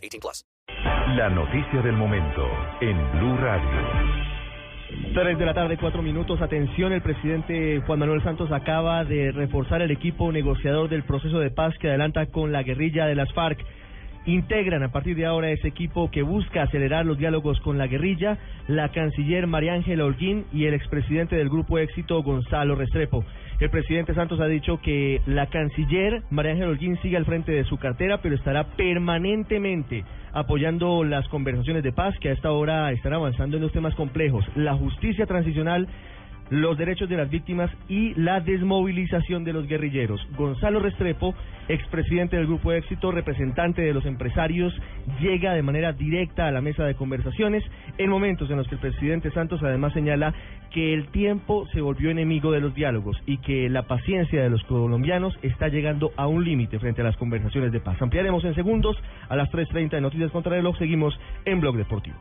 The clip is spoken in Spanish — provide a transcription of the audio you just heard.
18 plus. La noticia del momento en Blue Radio. 3 de la tarde, 4 minutos. Atención, el presidente Juan Manuel Santos acaba de reforzar el equipo negociador del proceso de paz que adelanta con la guerrilla de las FARC. Integran a partir de ahora ese equipo que busca acelerar los diálogos con la guerrilla, la canciller María Ángela Holguín y el expresidente del Grupo Éxito, Gonzalo Restrepo. El presidente Santos ha dicho que la canciller María Ángela Holguín sigue al frente de su cartera, pero estará permanentemente apoyando las conversaciones de paz que a esta hora están avanzando en los temas complejos, la justicia transicional, los derechos de las víctimas y la desmovilización de los guerrilleros. Gonzalo Restrepo, expresidente del Grupo Éxito, representante de los empresarios, llega de manera directa a la mesa de conversaciones en momentos en los que el presidente Santos además señala que el tiempo se volvió enemigo de los diálogos y que la paciencia de los colombianos está llegando a un límite frente a las conversaciones de paz. Ampliaremos en segundos a las 3.30 de Noticias contra el reloj. Seguimos en Blog Deportivo.